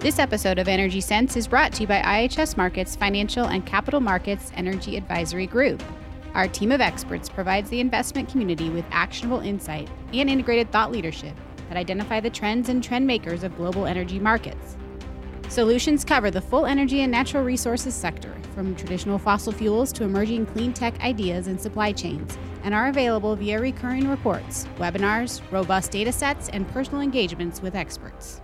This episode of Energy Sense is brought to you by IHS Markit's Financial and Capital Markets Energy Advisory Group. Our team of experts provides the investment community with actionable insight and integrated thought leadership that identify the trends and trend makers of global energy markets. Solutions cover the full energy and natural resources sector, from traditional fossil fuels to emerging clean tech ideas and supply chains, and are available via recurring reports, webinars, robust data sets, and personal engagements with experts.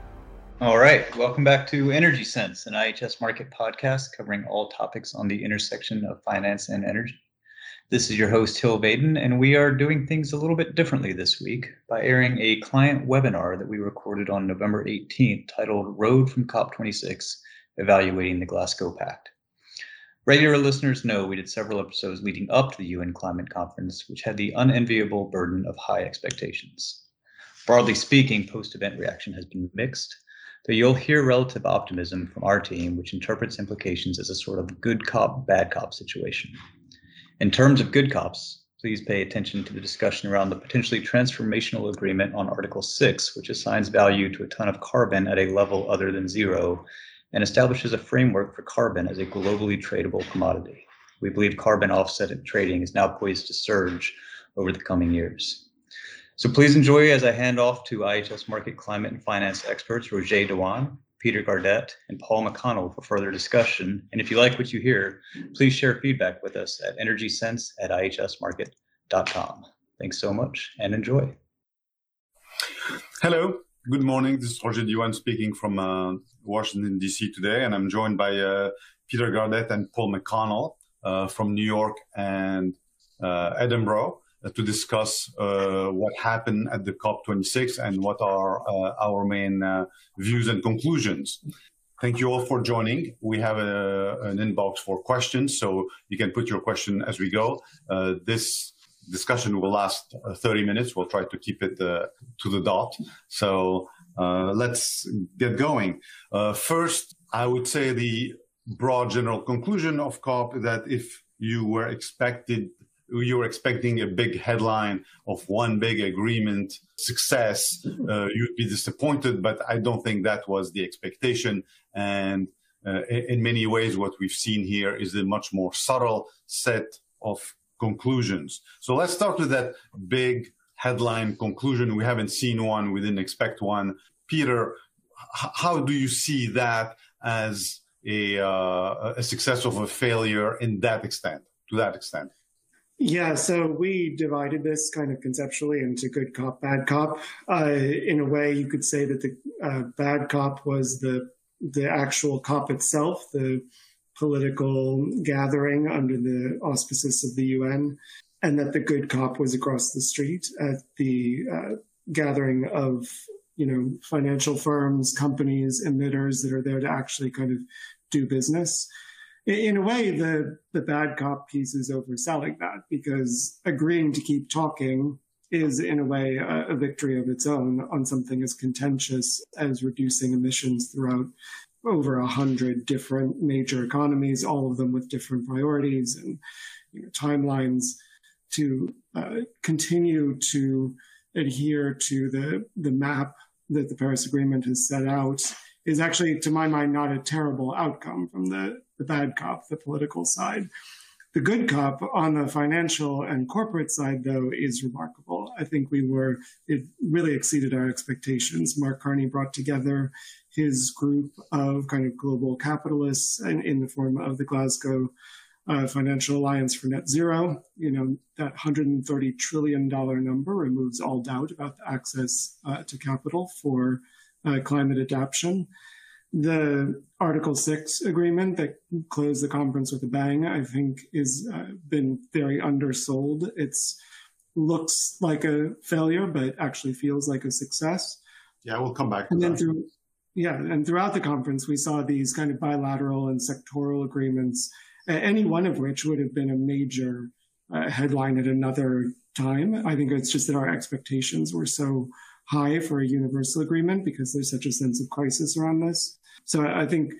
All right, welcome back to Energy Sense, an IHS Markit podcast covering all topics on the intersection of finance and energy. This is your host, Hill Vaden, and we are doing things a little bit differently this week by airing a client webinar that we recorded on November 18th titled Road from COP26 Evaluating the Glasgow Pact. Regular listeners know we did several episodes leading up to the UN Climate Conference, which had the unenviable burden of high expectations. Broadly speaking, post event reaction has been mixed, though you'll hear relative optimism from our team, which interprets implications as a sort of good cop, bad cop situation. In terms of good cops, please pay attention to the discussion around the potentially transformational agreement on Article 6, which assigns value to a ton of carbon at a level other than zero and establishes a framework for carbon as a globally tradable commodity. We believe carbon offset trading is now poised to surge over the coming years. So please enjoy as I hand off to IHS Markit climate and finance experts Roger Diwan, Peter Gardett, and Paul McConnell for further discussion. And if you like what you hear, please share feedback with us at energysense at ihsmarkit.com. Thanks so much and enjoy. Hello, good morning. This is Roger Diwan speaking from uh, Washington, D.C. today, and I'm joined by uh, Peter Gardett and Paul McConnell uh, from New York and uh, Edinburgh. Uh, to discuss uh, what happened at the COP26 and what are uh, our main views and conclusions. Thank you all for joining. We have a, an inbox for questions, so you can put your question as we go. this discussion will last 30 minutes. We'll try to keep it to the dot. So let's get going. First, I would say the broad general conclusion of COP that if you were expected you were expecting a big headline of one big agreement success, uh, you'd be disappointed. But I don't think that was the expectation. And uh, in many ways, what we've seen here is a much more subtle set of conclusions. So let's start with that big headline conclusion. We haven't seen one, we didn't expect one. Peter, how do you see that as a, uh, a success of a failure in that extent, to that extent? Yeah, so we divided this kind of conceptually into good cop, bad cop. Uh, in a way, you could say that the uh, bad cop was the the actual cop itself, the political gathering under the auspices of the UN, and that the good cop was across the street at the uh, gathering of you know financial firms, companies, emitters that are there to actually kind of do business in a way, the the bad cop piece is overselling that because agreeing to keep talking is, in a way, a, a victory of its own on something as contentious as reducing emissions throughout over a hundred different major economies, all of them with different priorities and you know, timelines to uh, continue to adhere to the the map that the Paris Agreement has set out is actually, to my mind, not a terrible outcome from the, the bad cop, the political side. The good cop on the financial and corporate side, though, is remarkable. I think we were, it really exceeded our expectations. Mark Carney brought together his group of kind of global capitalists in, in the form of the Glasgow uh, Financial Alliance for Net Zero. You know, that $130 trillion number removes all doubt about the access uh, to capital for uh, climate adaptation. The Article 6 agreement that closed the conference with a bang, I think, has uh, been very undersold. It looks like a failure, but actually feels like a success. Yeah, we'll come back to and that. Through, yeah, and throughout the conference, we saw these kind of bilateral and sectoral agreements, any one of which would have been a major uh, headline at another time. I think it's just that our expectations were so high for a universal agreement because there's such a sense of crisis around this. So I think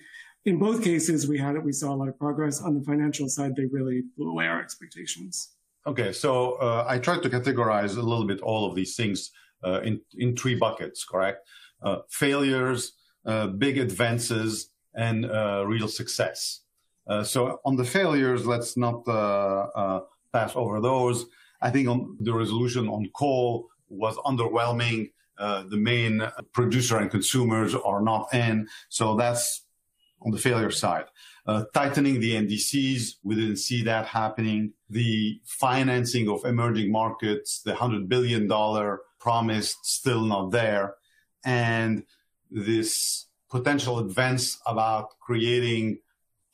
in both cases we had it. We saw a lot of progress on the financial side. They really blew away our expectations. Okay, so uh, I tried to categorize a little bit all of these things uh, in in three buckets. Correct? Uh, failures, uh, big advances and uh, real success. Uh, so on the failures, let's not pass over those. I think on the resolution on coal was underwhelming. The main producer and consumers are not in, so that's on the failure side. Uh, tightening the NDCs, we didn't see that happening. The financing of emerging markets, the $100 billion promised, still not there. And this potential advance about creating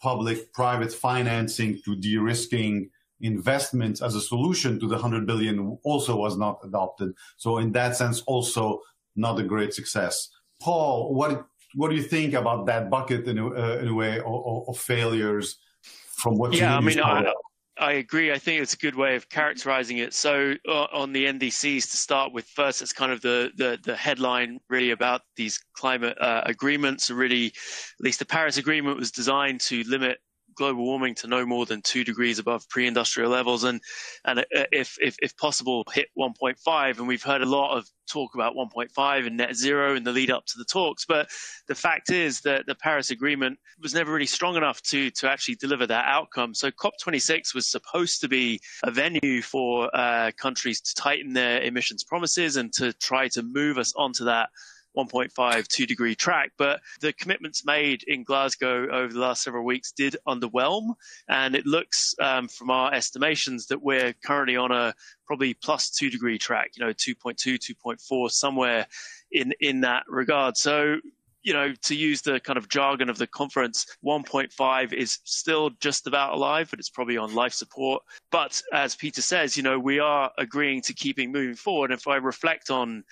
public private financing to de-risking investments as a solution to the 100 billion also was not adopted. So in that sense, also not a great success. Paul, what what do you think about that bucket in a, uh, in a way of, of, failures from what you're yeah, you I mean, I, I, agree. I think it's a good way of characterizing it. So uh, on the NDCs to start with, first, it's kind of the the, the headline really about these climate uh, agreements. Really, at least the Paris Agreement was designed to limit global warming to no more than two degrees above pre-industrial levels, and and uh, if if, if possible, hit 1.5. And we've heard a lot of talk about 1.5 and net zero in the lead up to the talks. But the fact is that the Paris Agreement was never really strong enough to to actually deliver that outcome. So COP26 was supposed to be a venue for uh, countries to tighten their emissions promises and to try to move us onto that 1.5, 2 degree track. But the commitments made in Glasgow over the last several weeks did underwhelm. And it looks um, from our estimations that we're currently on a probably plus 2 degree track, you know, 2.2, 2.4, somewhere in, in that regard. So you know, to use the kind of jargon of the conference, 1.5 is still just about alive, but it's probably on life support. But as Peter says, you know, we are agreeing to keeping moving forward. And if I reflect on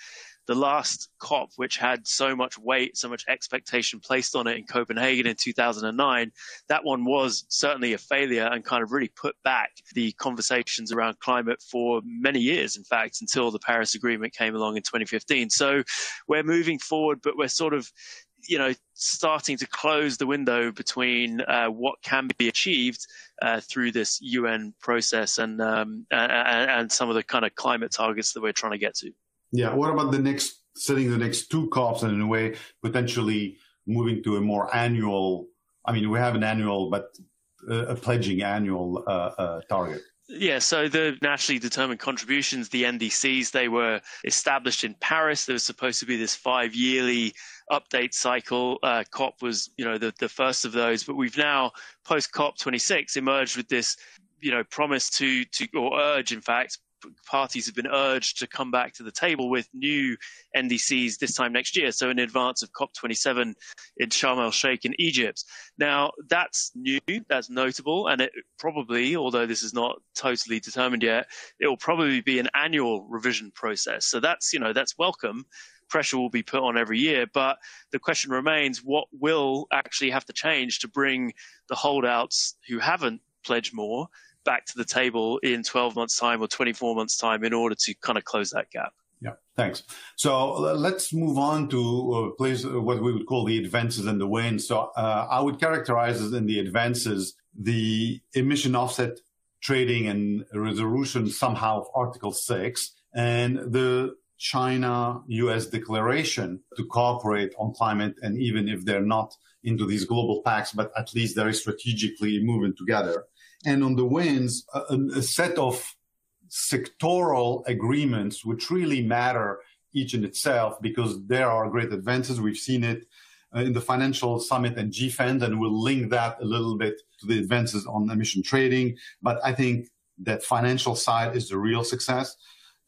the last COP, which had so much weight, so much expectation placed on it in Copenhagen in 2009, that one was certainly a failure and kind of really put back the conversations around climate for many years, in fact, until the Paris Agreement came along in 2015. So we're moving forward, but we're sort of you know, starting to close the window between uh, what can be achieved uh, through this UN process and, um, and, and some of the kind of climate targets that we're trying to get to. Yeah. What about the next setting the next two COPs and in a way potentially moving to a more annual? I mean, we have an annual, but a pledging annual uh, uh, target. Yeah, so the nationally determined contributions, the NDCs, they were established in Paris. There was supposed to be this five yearly update cycle. Uh, COP was, you know, the, the first of those, but we've now post COP 26 emerged with this, you know, promise to to or urge, in fact, parties have been urged to come back to the table with new NDCs this time next year, so in advance of COP27 in Sharm el Sheikh in Egypt. Now, that's new, that's notable, and it probably, although this is not totally determined yet, it will probably be an annual revision process. So that's, you know, that's welcome pressure will be put on every year. But the question remains what will actually have to change to bring the holdouts who haven't pledged more back to the table in 12 months' time or 24 months' time in order to kind of close that gap. Yeah, thanks. So let's move on to uh, place uh, what we would call the advances and the wins. So uh, I would characterize as in the advances the emission offset trading and resolution somehow of Article 6 and the China US declaration to cooperate on climate. And even if they're not into these global pacts, but at least they're strategically moving together and on the wins, a, a set of sectoral agreements which really matter each in itself because there are great advances. We've seen it uh, in the financial summit and GFANZ, and we'll link that a little bit to the advances on emission trading. But I think that financial side is the real success.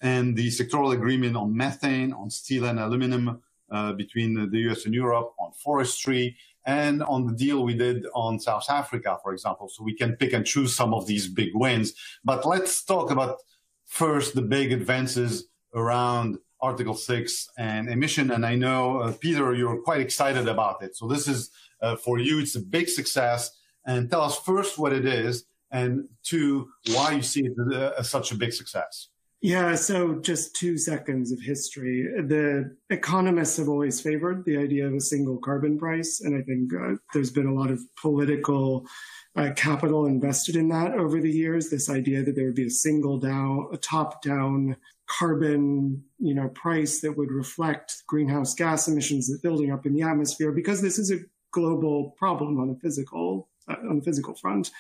And the sectoral agreement on methane, on steel and aluminum uh, between the US and Europe, on forestry, and on the deal we did on South Africa, for example. So we can pick and choose some of these big wins. But let's talk about first the big advances around Article 6 and emission. And I know, uh, Peter, you're quite excited about it. So this is uh, for you, it's a big success. And tell us first what it is, and two, why you see it as such a big success. Yeah, so just two seconds of history. The economists have always favored the idea of a single carbon price, and I think uh, there's been a lot of political uh, capital invested in that over the years. This idea that there would be a single down, a top down carbon, you know, price that would reflect greenhouse gas emissions that building up in the atmosphere because this is a global problem on a physical uh, on the physical front.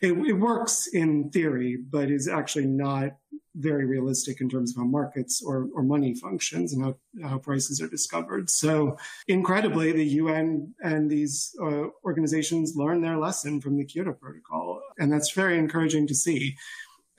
It, it, works in theory, but is actually not very realistic in terms of how markets or, or money functions and how, how prices are discovered. So, incredibly, the UN and these uh, organizations learned their lesson from the Kyoto Protocol. And that's very encouraging to see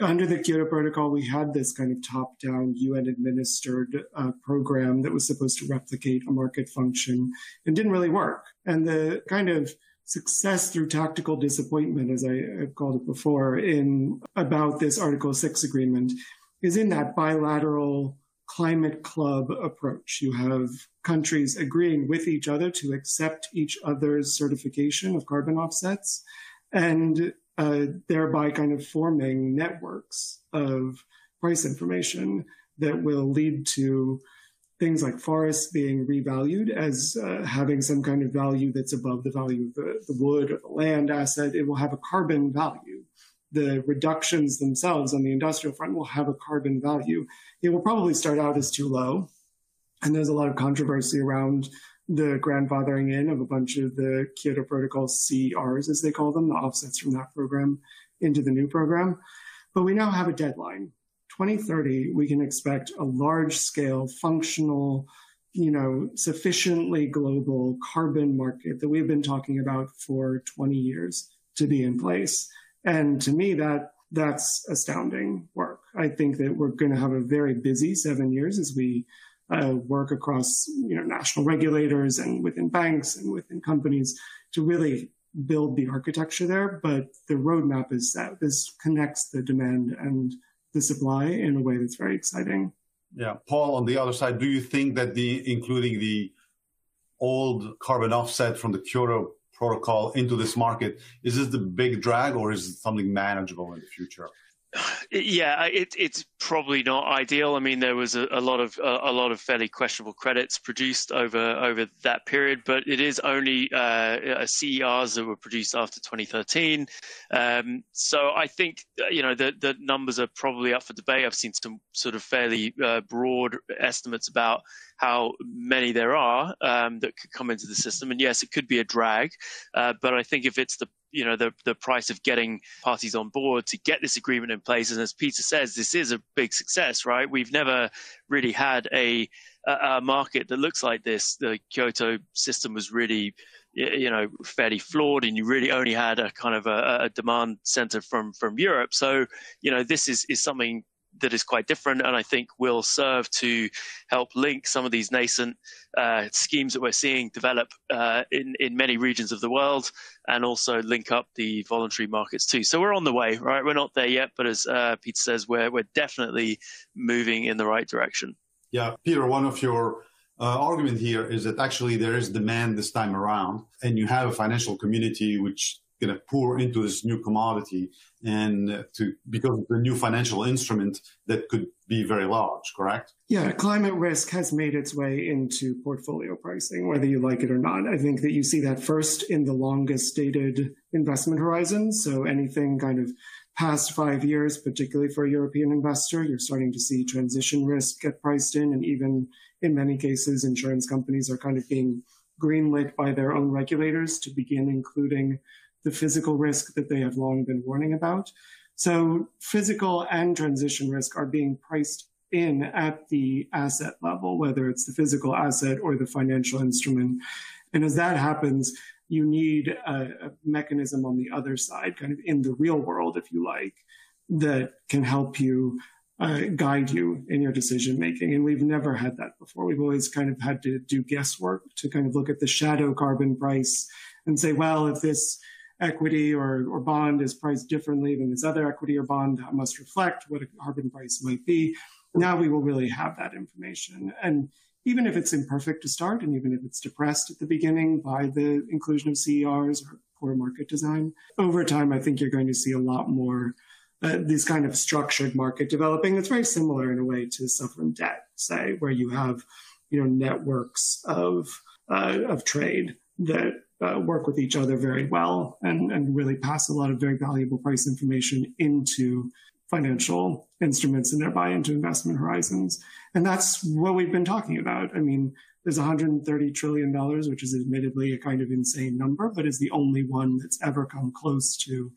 under the Kyoto Protocol, we had this kind of top down UN administered uh, program that was supposed to replicate a market function and didn't really work. And the kind of success through tactical disappointment, as I, have called it before, in about this Article 6 agreement is in that bilateral climate club approach. You have countries agreeing with each other to accept each other's certification of carbon offsets. And uh, thereby kind of forming networks of price information that will lead to things like forests being revalued as uh, having some kind of value that's above the value of the, the wood or the land asset. It will have a carbon value. The reductions themselves on the industrial front will have a carbon value. It will probably start out as too low. And there's a lot of controversy around the grandfathering in of a bunch of the Kyoto Protocol CERs, as they call them, the offsets from that program into the new program. But we now have a deadline. 2030, we can expect a large scale, functional, you know, sufficiently global carbon market that we've been talking about for 20 years to be in place. And to me, that that's astounding work. I think that we're going to have a very busy seven years as we uh, work across you know national regulators and within banks and within companies to really build the architecture there. But the roadmap is set. This connects the demand and the supply in a way that's very exciting. Yeah, Paul. On the other side, do you think that the including the old carbon offset from the Kyoto protocol into this market is this the big drag or is it something manageable in the future? Yeah, it, it's probably not ideal. I mean, there was a, a lot of a, a, lot of fairly questionable credits produced over over that period, but it is only uh, CERs that were produced after 2013. Um, so I think you know the the numbers are probably up for debate. I've seen some sort of fairly uh, broad estimates about how many there are um, that could come into the system, and yes, it could be a drag. Uh, but I think if it's the you know the the price of getting parties on board to get this agreement in place. And as Peter says, this is a big success, right? We've never really had a a, market that looks like this. The Kyoto system was really you know fairly flawed and you really only had a kind of a, a demand center from from Europe so you know this is is something that is quite different and I think will serve to help link some of these nascent uh, schemes that we're seeing develop uh, in, in many regions of the world and also link up the voluntary markets too. So we're on the way, right? We're not there yet, but as uh, Peter says, we're, we're definitely moving in the right direction. Yeah, Peter, one of your uh, argument here is that actually there is demand this time around, and you have a financial community which going to pour into this new commodity and to because of the new financial instrument that could be very large correct? Yeah climate risk has made its way into portfolio pricing whether you like it or not. I think that you see that first in the longest dated investment horizons so anything kind of past five years particularly for a european investor you're starting to see transition risk get priced in. And even in many cases insurance companies are kind of being greenlit by their own regulators to begin including the physical risk that they have long been warning about. So physical and transition risk are being priced in at the asset level, whether it's the physical asset or the financial instrument. And as that happens, you need a, a, mechanism on the other side, kind of in the real world, if you like, that can help you uh, guide you in your decision making. And we've never had that before. We've always kind of had to do guesswork to kind of look at the shadow carbon price and say, well, if this equity or, or bond is priced differently than this other equity or bond that must reflect what a carbon price might be. Now we will really have that information. And even if it's imperfect to start, and even if it's depressed at the beginning by the inclusion of CERs or poor market design, over time, I think you're going to see a lot more uh, this kind of structured market developing. It's very similar in a way to sovereign debt, say, where you have you know networks of uh, of trade that uh, work with each other very well and, and really pass a lot of very valuable price information into financial instruments and thereby into investment horizons. And that's what we've been talking about. I mean, there's 130 trillion dollars, which is admittedly a kind of insane number, but is the only one that's ever come close to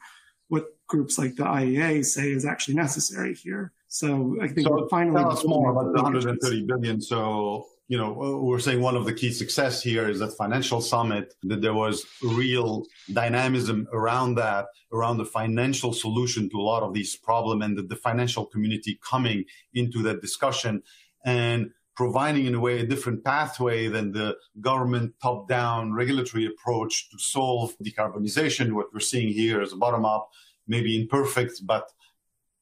what groups like the IEA say is actually necessary here. So I think so finally tell us more about the 130 billion. So you know, we're saying one of the key success here is that financial summit, that there was real dynamism around that, around the financial solution to a lot of these problems and that the financial community coming into that discussion and providing in a way a different pathway than the government top-down regulatory approach to solve decarbonization. What we're seeing here is a bottom-up, maybe imperfect, but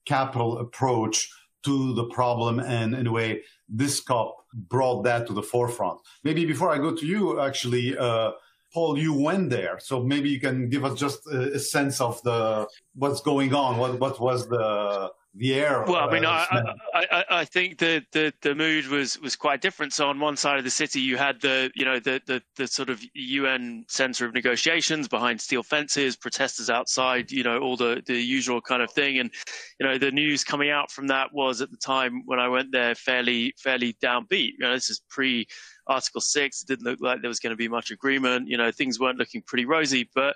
capital approach to the problem. And in a way, this COP brought that to the forefront. Maybe before I go to you, actually, uh, Paul, you went there, so maybe you can give us just a, a sense of the what's going on. What what was the Well, I mean, I, I, I, think the, the, the mood was, was quite different. So on one side of the city, you had the you know the, the, the sort of UN center of negotiations behind steel fences, protesters outside, you know, all the, the usual kind of thing. And you know, the news coming out from that was at the time when I went there fairly fairly downbeat. You know, this is pre Article 6. It didn't look like there was going to be much agreement. You know, things weren't looking pretty rosy. But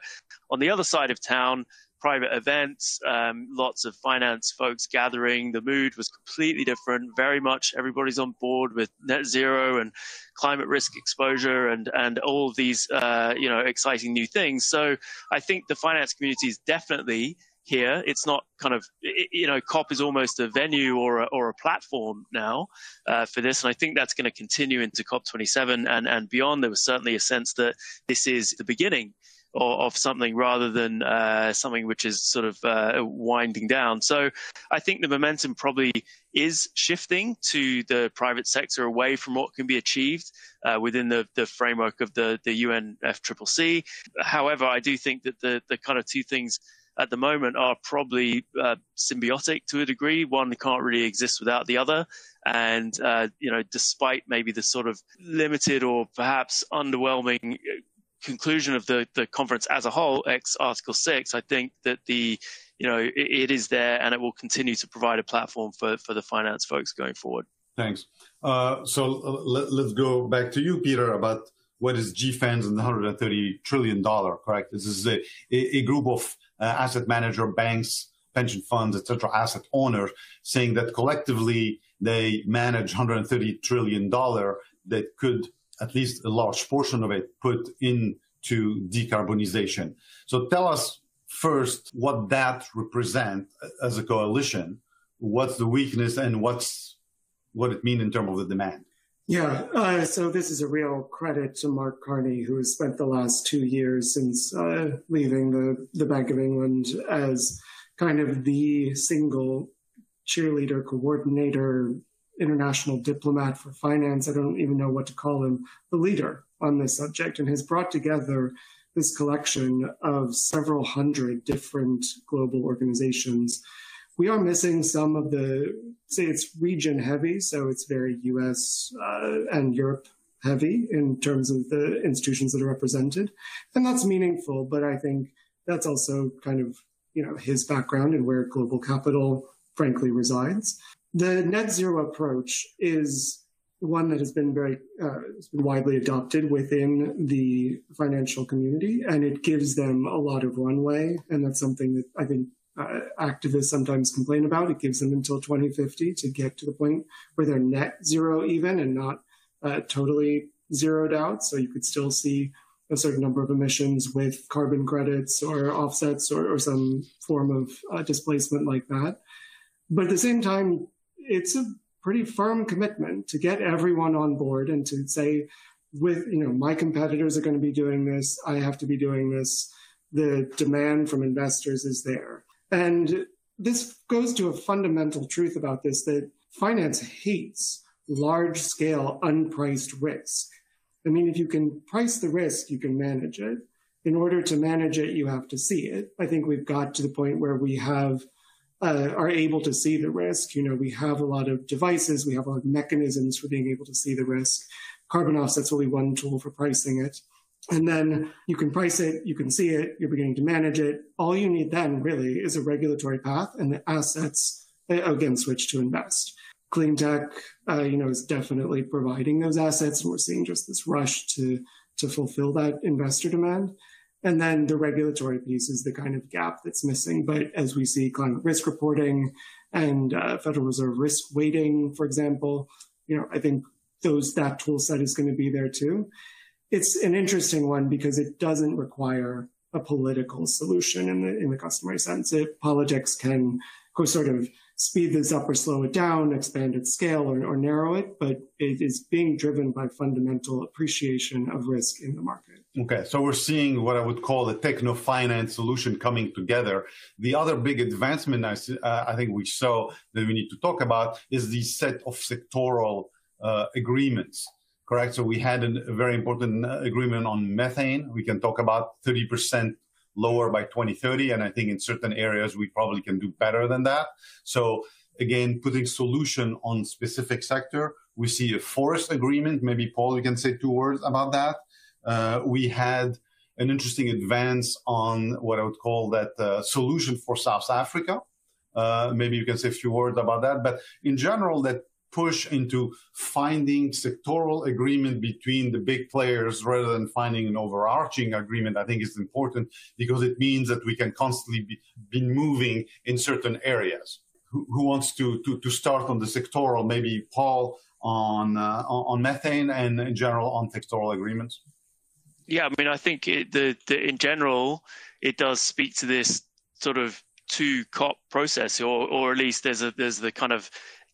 on the other side of town, private events, um, lots of finance folks gathering. The mood was completely different. Very much everybody's on board with net zero and climate risk exposure and and all these uh, you know exciting new things. So I think the finance community is definitely here. It's not kind of, you know, COP is almost a venue or a, or a platform now uh, for this. And I think that's going to continue into COP27 and, and beyond. There was certainly a sense that this is the beginning of something rather than uh, something which is sort of uh, winding down. So I think the momentum probably is shifting to the private sector away from what can be achieved uh, within the, the framework of the, the UNFCCC. However, I do think that the, the kind of two things at the moment are probably uh, symbiotic to a degree. One can't really exist without the other. And, uh, you know, despite maybe the sort of limited or perhaps underwhelming conclusion of the, the conference as a whole, ex Article 6, I think that the you know it, it is there and it will continue to provide a platform for, for the finance folks going forward. Thanks. Uh, so uh, let, us go back to you, Peter, about what is GFANZ and the 130 trillion dollar. Correct. This is a, a group of uh, asset manager banks, pension funds, etc., asset owners saying that collectively they manage 130 trillion dollar that could at least a large portion of it put into decarbonization. So tell us first what that represents as a coalition. What's the weakness and what's what it mean in terms of the demand? Yeah, uh, so this is a real credit to Mark Carney, who has spent the last two years since uh, leaving the, the Bank of England as kind of the single cheerleader, coordinator, international diplomat for finance. I don't even know what to call him, the leader on this subject, and has brought together this collection of several hundred different global organizations. We are missing some of the, say it's region heavy, so it's very US uh, and Europe heavy in terms of the institutions that are represented. And that's meaningful, but I think that's also kind of, you know, his background and where global capital frankly resides. The net zero approach is one that has been very uh, been widely adopted within the financial community, and it gives them a lot of runway. And that's something that I think uh, activists sometimes complain about. It gives them until 2050 to get to the point where they're net zero even and not uh, totally zeroed out. So you could still see a certain number of emissions with carbon credits or offsets or, or some form of uh, displacement like that. But at the same time, it's a pretty firm commitment to get everyone on board and to say, with you know, my competitors are going to be doing this, I have to be doing this. The demand from investors is there, and this goes to a fundamental truth about this that finance hates large scale unpriced risk. I mean, if you can price the risk, you can manage it. In order to manage it, you have to see it. I think we've got to the point where we have uh, are able to see the risk. You know, we have a lot of devices, we have a lot of mechanisms for being able to see the risk. Carbon offsets be one tool for pricing it. And then you can price it, you can see it, you're beginning to manage it. All you need then really is a regulatory path and the assets against which to invest. Clean tech, uh, you know, is definitely providing those assets, and we're seeing just this rush to to fulfill that investor demand. And then the regulatory piece is the kind of gap that's missing. But as we see climate risk reporting and uh, Federal Reserve risk weighting, for example, you know, I think those that tool set is going to be there too. It's an interesting one because it doesn't require a political solution in the in the customary sense. It politics can go sort of speed this up or slow it down, expand its scale or, or narrow it, but it is being driven by fundamental appreciation of risk in the market. Okay, so we're seeing what I would call a techno finance solution coming together. The other big advancement I, uh, I, think we saw that we need to talk about is the set of sectoral uh, agreements. Correct. So we had a very important uh, agreement on methane. We can talk about 30% lower by 2030. And I think in certain areas, we probably can do better than that. So again, putting solution on specific sector. We see a forest agreement. Maybe Paul, you can say two words about that. Uh, we had an interesting advance on what I would call that uh, solution for South Africa. Uh, maybe you can say a few words about that. But in general, that push into finding sectoral agreement between the big players rather than finding an overarching agreement, I think is important because it means that we can constantly be, be moving in certain areas. Who, who wants to, to, to start on the sectoral? Maybe Paul on, uh, on methane and in general on sectoral agreements. Yeah, I mean, I think it, the, the in general, it does speak to this sort of two COP process, or or at least there's a there's the kind of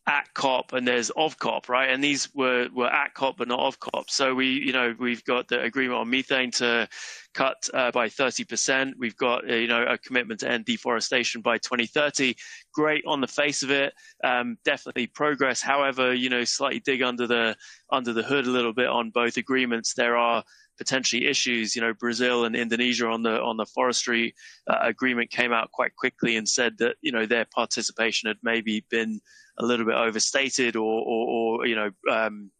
at COP and there's of COP, right? And these were were at COP but not of COP. So we, you know, we've got the agreement on methane to cut uh, by 30%. We've got, uh, you know, a commitment to end deforestation by 2030. Great on the face of it, um, definitely progress. However, you know, slightly dig under the under the hood a little bit on both agreements. There are potentially issues. You know, Brazil and Indonesia on the on the forestry uh, agreement came out quite quickly and said that you know their participation had maybe been a little bit overstated or or, or you know. Um,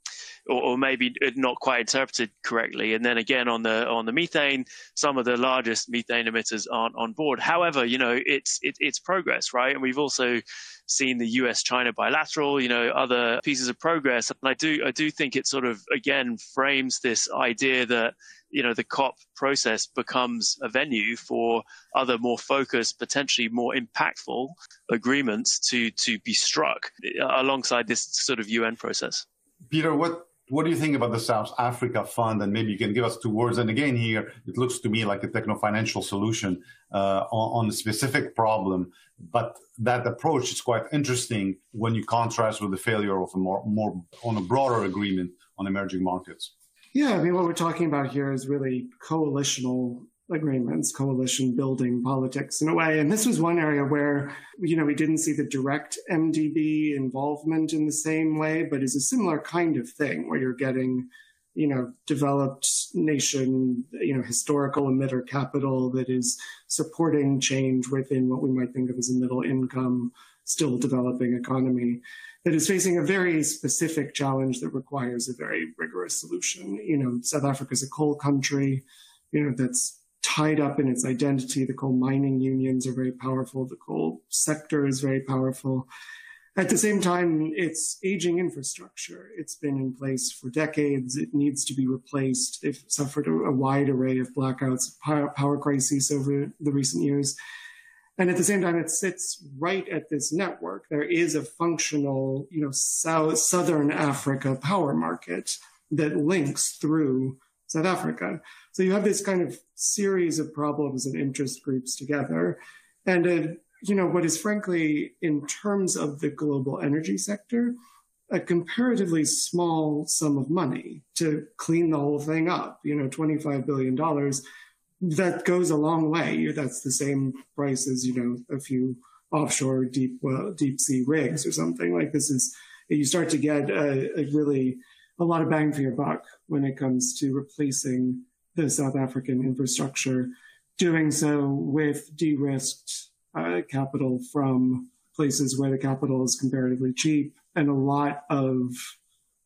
or, or, maybe not quite interpreted correctly. And then again on the on the methane, some of the largest methane emitters aren't on board. However, you know it's it, it's progress, right? And we've also seen the US China bilateral, you know, other pieces of progress. And I do I do think it sort of again frames this idea that you know the COP process becomes a venue for other more focused, potentially more impactful agreements to to be struck alongside this sort of UN process. Peter, what what do you think about the South Africa Fund? And maybe you can give us two words. And again, here it looks to me like a techno financial solution uh, on, on, a specific problem. But that approach is quite interesting when you contrast with the failure of a more, more on a broader agreement on emerging markets. Yeah, I mean, what we're talking about here is really coalitional agreements, coalition building politics in a way. And this was one area where, you know, we didn't see the direct MDB involvement in the same way, but is a similar kind of thing where you're getting, you know, developed nation, you know, historical emitter capital that is supporting change within what we might think of as a middle income, still developing economy that is facing a very specific challenge that requires a very rigorous solution. You know, South Africa is a coal country, you know, that's tied up in its identity. The coal mining unions are very powerful. The coal sector is very powerful. At the same time, it's aging infrastructure. It's been in place for decades. It needs to be replaced. They've suffered a, wide array of blackouts, power crises over the recent years. And at the same time, it sits right at this network. There is a functional, you know, South, Southern Africa power market that links through South Africa. So you have this kind of series of problems and interest groups together. And, uh, you know, what is frankly, in terms of the global energy sector, a comparatively small sum of money to clean the whole thing up, you know, $25 billion. That goes a long way. That's the same price as, you know, a few offshore deep, well, deep sea rigs or something like this is, you start to get a, a really a lot of bang for your buck when it comes to replacing the South African infrastructure, doing so with de-risked uh, capital from places where the capital is comparatively cheap and a lot of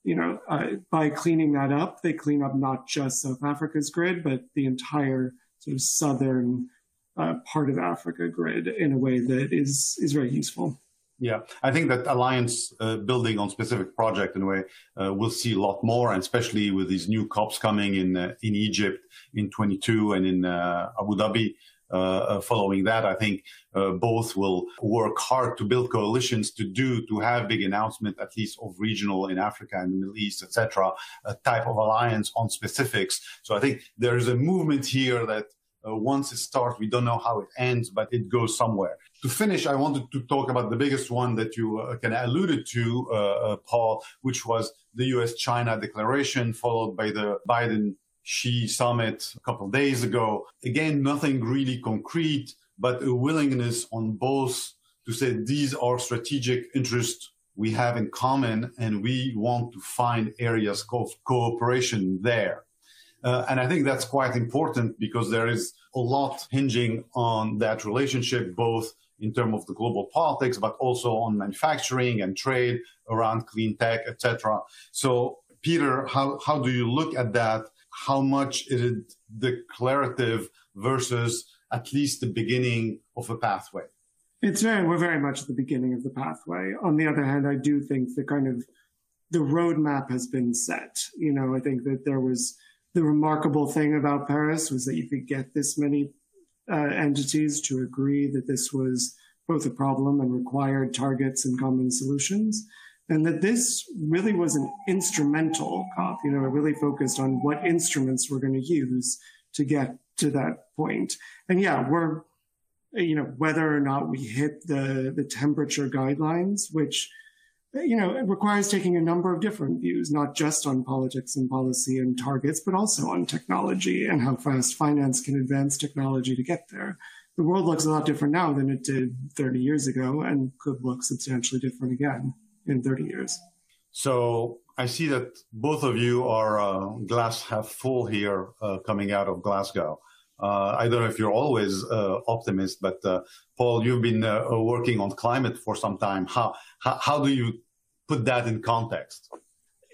you know, uh, by cleaning that up, they clean up not just South Africa's grid, but the entire sort of southern uh, part of Africa grid in a way that is is very useful. Yeah, I think that alliance uh, building on specific project in a way uh, we'll see a lot more, and especially with these new COPs coming in uh, in Egypt in 22 and in uh, Abu Dhabi. Uh, following that, I think both will work hard to build coalitions to do to have big announcement at least of regional in Africa and the Middle East, etc. A type of alliance on specifics. So I think there is a movement here that uh, once it starts, we don't know how it ends, but it goes somewhere. To finish, I wanted to talk about the biggest one that you uh, kind of alluded to, uh, uh Paul, which was the U.S. China declaration, followed by the Biden Xi summit a couple of days ago. Again, nothing really concrete, but a willingness on both to say these are strategic interests we have in common and we want to find areas of cooperation there. Uh, and I think that's quite important because there is a lot hinging on that relationship, both in terms of the global politics, but also on manufacturing and trade around clean tech, etc. So, Peter, how, how do you look at that? How much is it declarative versus at least the beginning of a pathway? It's very, we're very much at the beginning of the pathway. On the other hand, I do think the kind of the roadmap has been set. You know, I think that there was the remarkable thing about Paris was that you could get this many uh, entities to agree that this was both a problem and required targets and common solutions. And that this really was an instrumental COP, you know, it really focused on what instruments we're going to use to get to that point. And yeah, we're, you know, whether or not we hit the, the temperature guidelines, which you know, it requires taking a number of different views, not just on politics and policy and targets, but also on technology and how fast finance can advance technology to get there. The world looks a lot different now than it did 30 years ago and could look substantially different again in 30 years. So I see that both of you are uh, glass half full here uh, coming out of Glasgow. Uh, I don't know if you're always uh, optimist, but uh, Paul, you've been uh, working on climate for some time. How, how, how do you put that in context?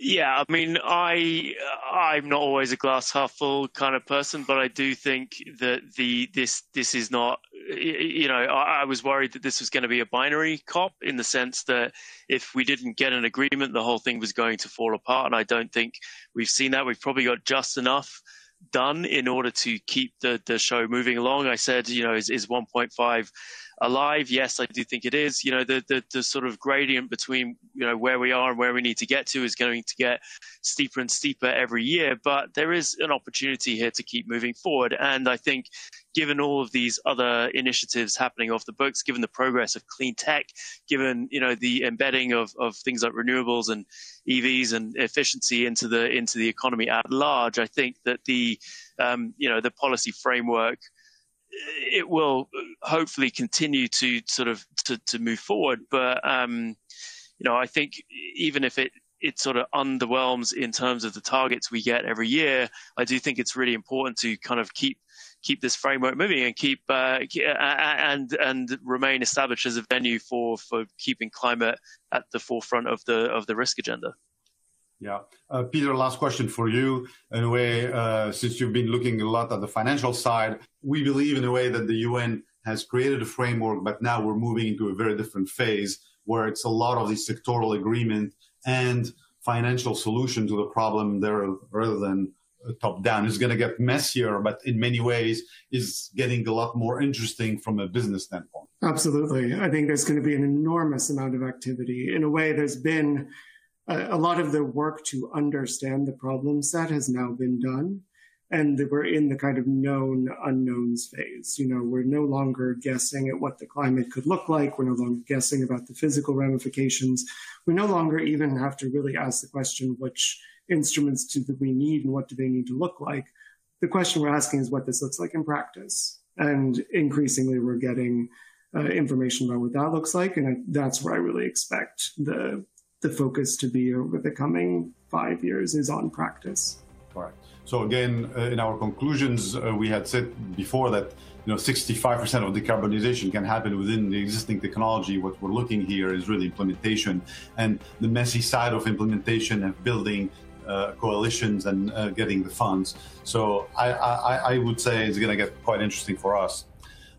Yeah, I mean, I I'm not always a glass half full kind of person, but I do think that the this this is not. You know, I, I was worried that this was going to be a binary cop in the sense that if we didn't get an agreement, the whole thing was going to fall apart, and I don't think we've seen that. We've probably got just enough done in order to keep the, the show moving along. I said, you know, is, is 1.5 alive? Yes, I do think it is. You know, the, the, the sort of gradient between, you know, where we are and where we need to get to is going to get steeper and steeper every year. But there is an opportunity here to keep moving forward. And I think given all of these other initiatives happening off the books, given the progress of clean tech, given you know the embedding of, of things like renewables and EVs and efficiency into the into the economy at large, I think that the um, you know the policy framework it will hopefully continue to sort of to, to move forward. But um, you know, I think even if it it sort of underwhelms in terms of the targets we get every year, I do think it's really important to kind of keep keep this framework moving and keep uh, and and remain established as a venue for for keeping climate at the forefront of the of the risk agenda. Yeah, uh, Peter. Last question for you. In a way, uh, since you've been looking a lot at the financial side, we believe in a way that the UN has created a framework, but now we're moving into a very different phase where it's a lot of the sectoral agreement and financial solution to the problem there rather than top down. It's going to get messier, but in many ways is getting a lot more interesting from a business standpoint. Absolutely. I think there's going to be an enormous amount of activity. In a way, there's been a, lot of the work to understand the problem set has now been done. And we're in the kind of known unknowns phase. You know, we're no longer guessing at what the climate could look like. We're no longer guessing about the physical ramifications. We no longer even have to really ask the question, which instruments do we need and what do they need to look like? The question we're asking is what this looks like in practice. And increasingly, we're getting uh, information about what that looks like. And that's where I really expect the, the focus to be over the coming five years is on practice. Correct. So again, uh, in our conclusions, uh, we had said before that you know 65% of decarbonization can happen within the existing technology. What we're looking here is really implementation and the messy side of implementation and building uh, coalitions and uh, getting the funds. So I, I, I would say it's going to get quite interesting for us.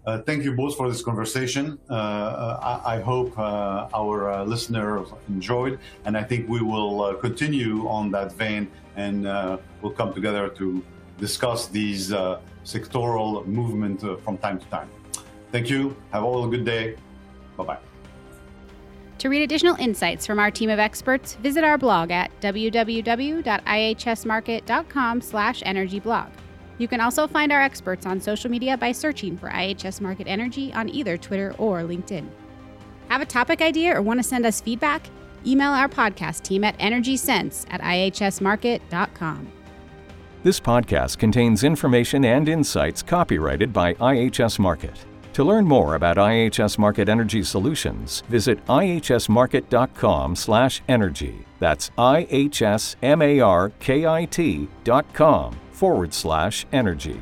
Uh, thank you both for this conversation. Uh, uh I, I, hope uh, our uh, listeners enjoyed, and I think we will continue on that vein and we'll come together to discuss these sectoral movement from time to time. Thank you. Have all a good day. Bye bye. To read additional insights from our team of experts, visit our blog at www.ihsmarkit.com/energyblog. You can also find our experts on social media by searching for IHS Markit Energy on either Twitter or LinkedIn. Have a topic idea or want to send us feedback? Email our podcast team at energysense at ihsmarkit.com. This podcast contains information and insights copyrighted by IHS Markit. To learn more about IHS Markit Energy Solutions, visit ihsmarkit.com/energy. That's ihsmarkit.com forward slash energy.